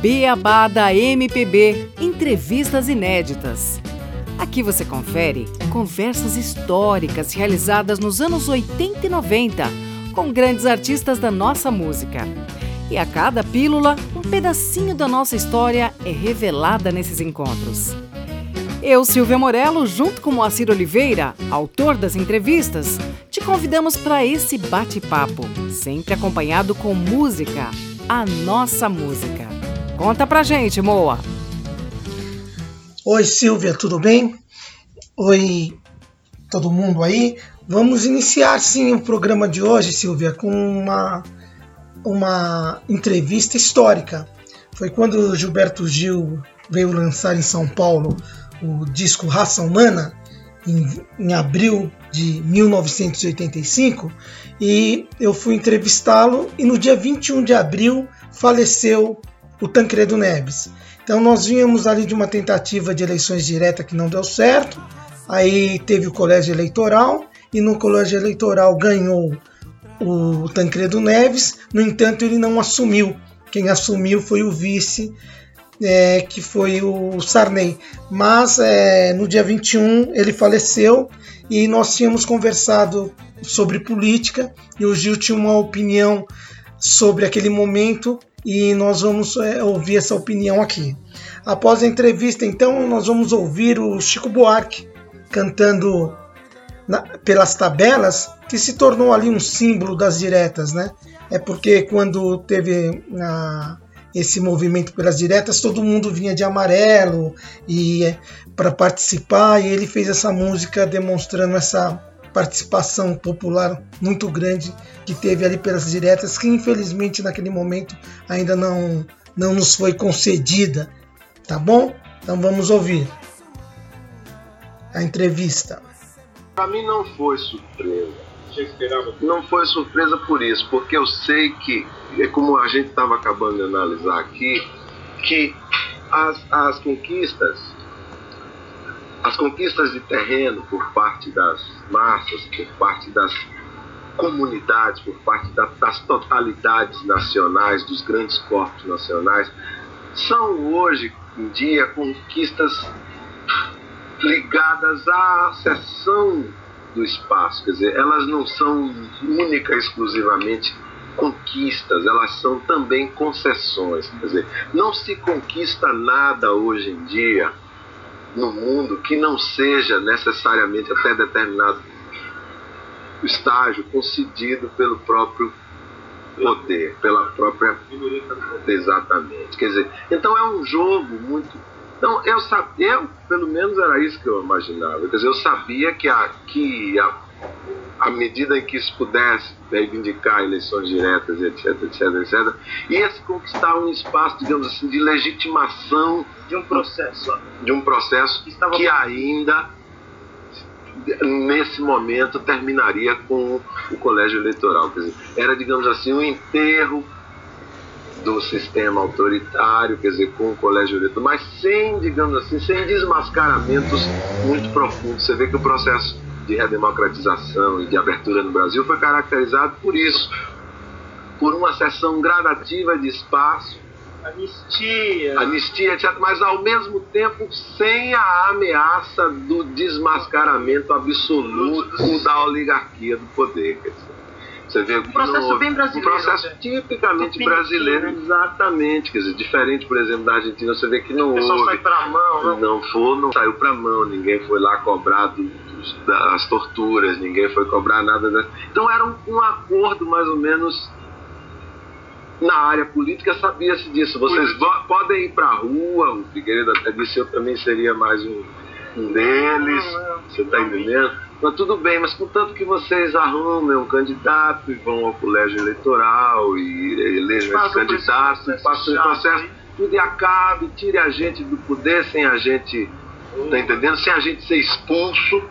Beabá da MPB, entrevistas inéditas. Aqui você confere conversas históricas realizadas nos anos 80 e 90 com grandes artistas da nossa música. E a cada pílula, um pedacinho da nossa história é revelada nesses encontros. Eu, Silvia Morello, junto com Moacir Oliveira, autor das entrevistas, te convidamos para esse bate-papo, sempre acompanhado com música, a nossa música. Conta pra gente, Moa! Oi, Silvia, tudo bem? Oi, todo mundo aí. Vamos iniciar sim o programa de hoje, Silvia, com uma, uma entrevista histórica. Foi quando Gilberto Gil veio lançar em São Paulo o disco Raça Humana, em, em abril de 1985, e eu fui entrevistá-lo, e no dia 21 de abril faleceu o Tancredo Neves. Então nós vínhamos ali de uma tentativa de eleições diretas que não deu certo. Aí teve o colégio eleitoral e no colégio eleitoral ganhou o Tancredo Neves. No entanto, ele não assumiu. Quem assumiu foi o vice, é, que foi o Sarney. Mas é, no dia 21 ele faleceu e nós tínhamos conversado sobre política e o Gil tinha uma opinião sobre aquele momento e nós vamos é, ouvir essa opinião aqui. Após a entrevista, então, nós vamos ouvir o Chico Buarque cantando na, pelas tabelas, que se tornou ali um símbolo das diretas, né? É porque quando teve a, esse movimento pelas diretas, todo mundo vinha de amarelo e é, para participar, e ele fez essa música demonstrando essa participação popular muito grande que teve ali pelas diretas, que infelizmente naquele momento ainda não, não nos foi concedida. Tá bom? Então vamos ouvir a entrevista. Para mim não foi surpresa. Não foi surpresa por isso, porque eu sei que, como a gente estava acabando de analisar aqui, que as, as conquistas as conquistas de terreno por parte das massas, por parte das comunidades, por parte da, das totalidades nacionais, dos grandes corpos nacionais, são hoje em dia conquistas ligadas à seção do espaço, quer dizer, elas não são única exclusivamente conquistas, elas são também concessões, quer dizer, não se conquista nada hoje em dia no mundo que não seja necessariamente até determinado estágio concedido pelo próprio poder, pela própria exatamente. Quer dizer, então é um jogo muito então eu sabia, eu, pelo menos era isso que eu imaginava. Quer dizer, eu sabia que a, que a, à medida em que se pudesse reivindicar eleições diretas, etc, etc, etc, ia se conquistar um espaço, digamos assim, de legitimação de um processo, de um processo que, que ainda nesse momento terminaria com o colégio eleitoral. Quer dizer, era, digamos assim, um enterro do sistema autoritário, quer dizer, com o colégio eleitoral, mas sem, digamos assim, sem desmascaramentos muito profundos. Você vê que o processo de redemocratização e de abertura no Brasil foi caracterizado por isso, por uma seção gradativa de espaço, anistia, anistia, etc., mas ao mesmo tempo sem a ameaça do desmascaramento absoluto da oligarquia do poder. Quer dizer. Você vê um processo no, bem brasileiro. Um processo né? tipicamente brasileiro, exatamente. Quer dizer, diferente, por exemplo, da Argentina, você vê que não o houve. Sai pra mão, não, não foi, não saiu para mão, ninguém foi lá cobrar das torturas, ninguém foi cobrar nada. Da... Então era um, um acordo mais ou menos na área política sabia-se disso. Vocês podem ir para a rua, o Figueiredo até disse eu também seria mais um, um deles. Você está entendendo? Mas tudo bem, mas contanto que vocês arrumem um candidato e vão ao colégio eleitoral e elejam esse candidato, façam o processo, tudo e acabe, tire a gente do poder sem a gente, tá entendendo? Sem a gente ser expulso,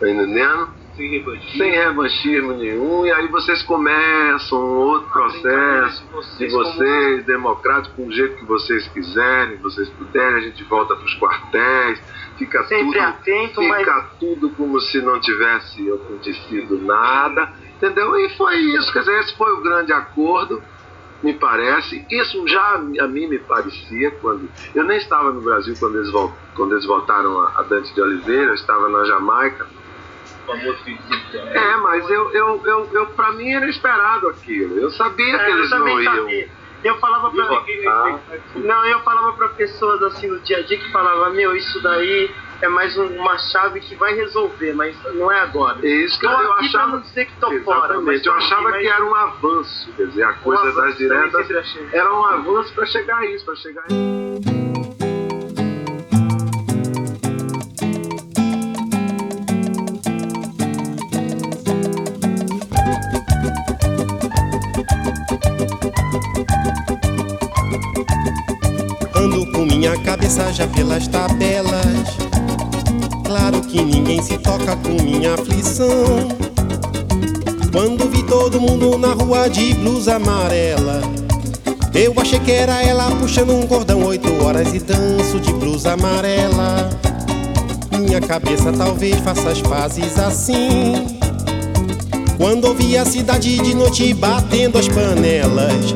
tá entendendo? Sem revanchismo. Sem revanchismo nenhum, e aí vocês começam outro processo de vocês, democrático, com o jeito que vocês quiserem, vocês puderem, a gente volta para os quartéis fica Sempre tudo, atento, fica mas... tudo como se não tivesse acontecido nada, entendeu? E foi isso, quer dizer, esse foi o grande acordo, me parece, isso já a mim me parecia quando. Eu nem estava no Brasil quando eles, quando eles voltaram a, Dante de Oliveira, eu estava na Jamaica. É, mas eu, eu, eu, eu para mim era esperado aquilo. Eu sabia é, que eles não iam. Sabia. Eu falava pra. Não, eu falava para pessoas assim no dia a dia que falava, meu, isso daí é mais uma chave que vai resolver, mas não é agora. É isso que eu, eu achava. Não dizer que tô fora, mas eu achava que era um avanço, quer dizer, a coisa um das diretas era um avanço para chegar a isso, para chegar a isso. Cabeça já pelas tabelas Claro que ninguém se toca com minha aflição. Quando vi todo mundo na rua de blusa amarela, eu achei que era ela puxando um cordão oito horas e danço de blusa amarela. Minha cabeça talvez faça as pazes assim. Quando ouvi a cidade de noite batendo as panelas,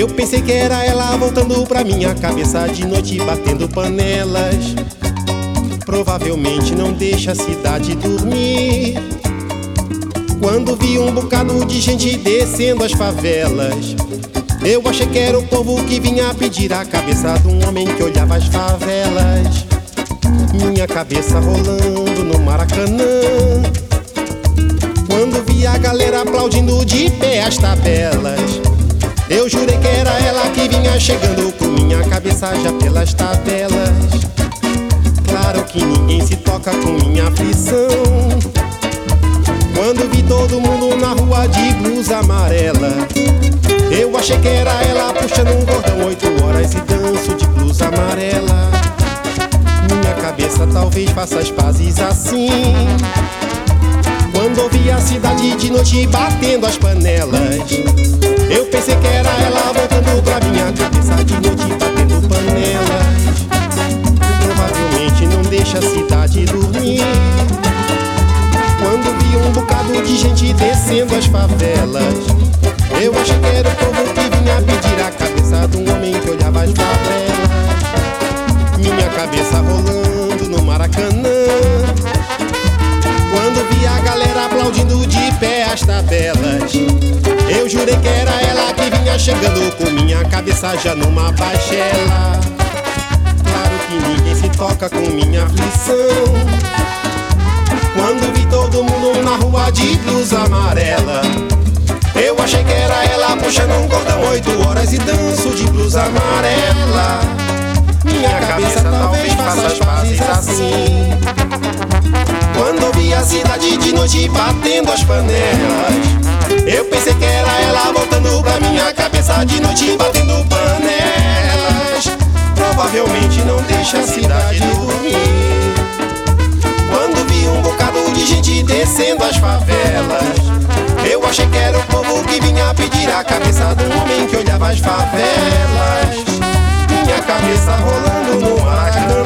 eu pensei que era ela voltando pra minha cabeça de noite batendo panelas provavelmente não deixa a cidade dormir. Quando vi um bocado de gente descendo as favelas, eu achei que era o povo que vinha pedir a cabeça de um homem que olhava as favelas. Minha cabeça rolando no Maracanã. Quando vi a galera aplaudindo de pé as tabelas, chegando com minha cabeça já pelas tabelas claro que ninguém se toca com minha aflição. Quando vi todo mundo na rua de blusa amarela, eu achei que era ela puxando um cordão oito horas e danço de blusa amarela. Minha cabeça talvez faça as pazes assim. Quando ouvi a cidade de noite batendo as panelas, eu pensei que era ela voltando pra minha cabeça de noite chegando com minha cabeça já numa baixela que ninguém se toca com minha aflição. Quando vi todo mundo na rua de blusa amarela, eu achei que era ela puxando um cordão oito horas e danço de blusa amarela. As pazes assim. Quando vi a cidade de noite batendo as panelas, eu pensei que era ela voltando pra minha cabeça de noite batendo panelas provavelmente não deixa a cidade dormir. Quando vi um bocado de gente descendo as favelas, eu achei que era o povo que vinha pedir a cabeça um homem que olhava as favelas. Minha cabeça rolando no Maracanã.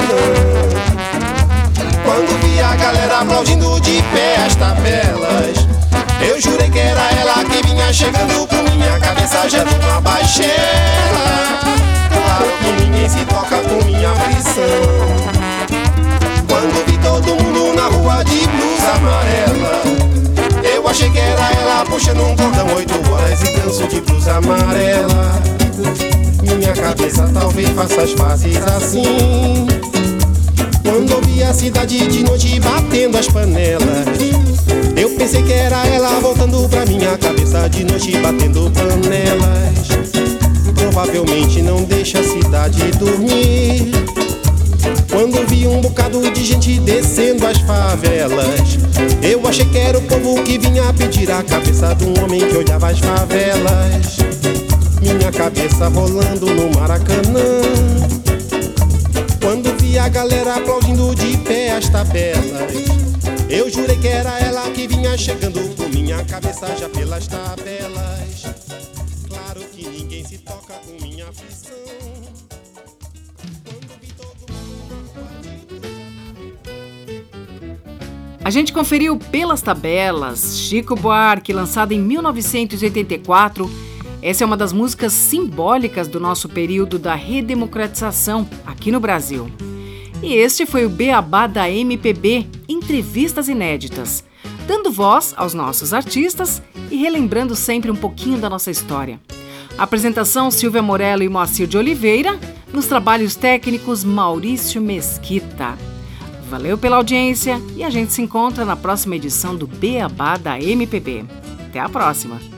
Quando vi a galera aplaudindo de pé as tabelas, eu jurei que era ela que vinha chegando com minha cabeça já numa baixela claro que ninguém se toca com minha aflição. Quando vi todo mundo na rua de blusa amarela, eu achei que era ela puxando um cordão oito horas e danço de blusa amarela. Minha cabeça talvez faça as faces assim. Quando ouvi a cidade de noite batendo as panelas, eu pensei que era ela voltando pra minha cabeça de noite batendo panelas provavelmente não deixa a cidade dormir. Quando vi um bocado de gente descendo as favelas, eu achei que era o povo que vinha pedir a cabeça de um homem que olhava as favelas. Minha cabeça rolando no Maracanã. Quando vi a galera aplaudindo de pé as tabelas, eu jurei que era ela que vinha chegando com minha cabeça já pelas tabelas. Claro que ninguém se toca com minha aflição. A gente conferiu pelas tabelas Chico Buarque, lançado em 1984, Essa é uma das músicas simbólicas do nosso período da redemocratização aqui no Brasil. E este foi o Beabá da MPB, entrevistas inéditas, dando voz aos nossos artistas e relembrando sempre um pouquinho da nossa história. Apresentação Silvia Morello e Moacir de Oliveira, nos trabalhos técnicos Maurício Mesquita. Valeu pela audiência e a gente se encontra na próxima edição do Beabá da MPB. Até a próxima!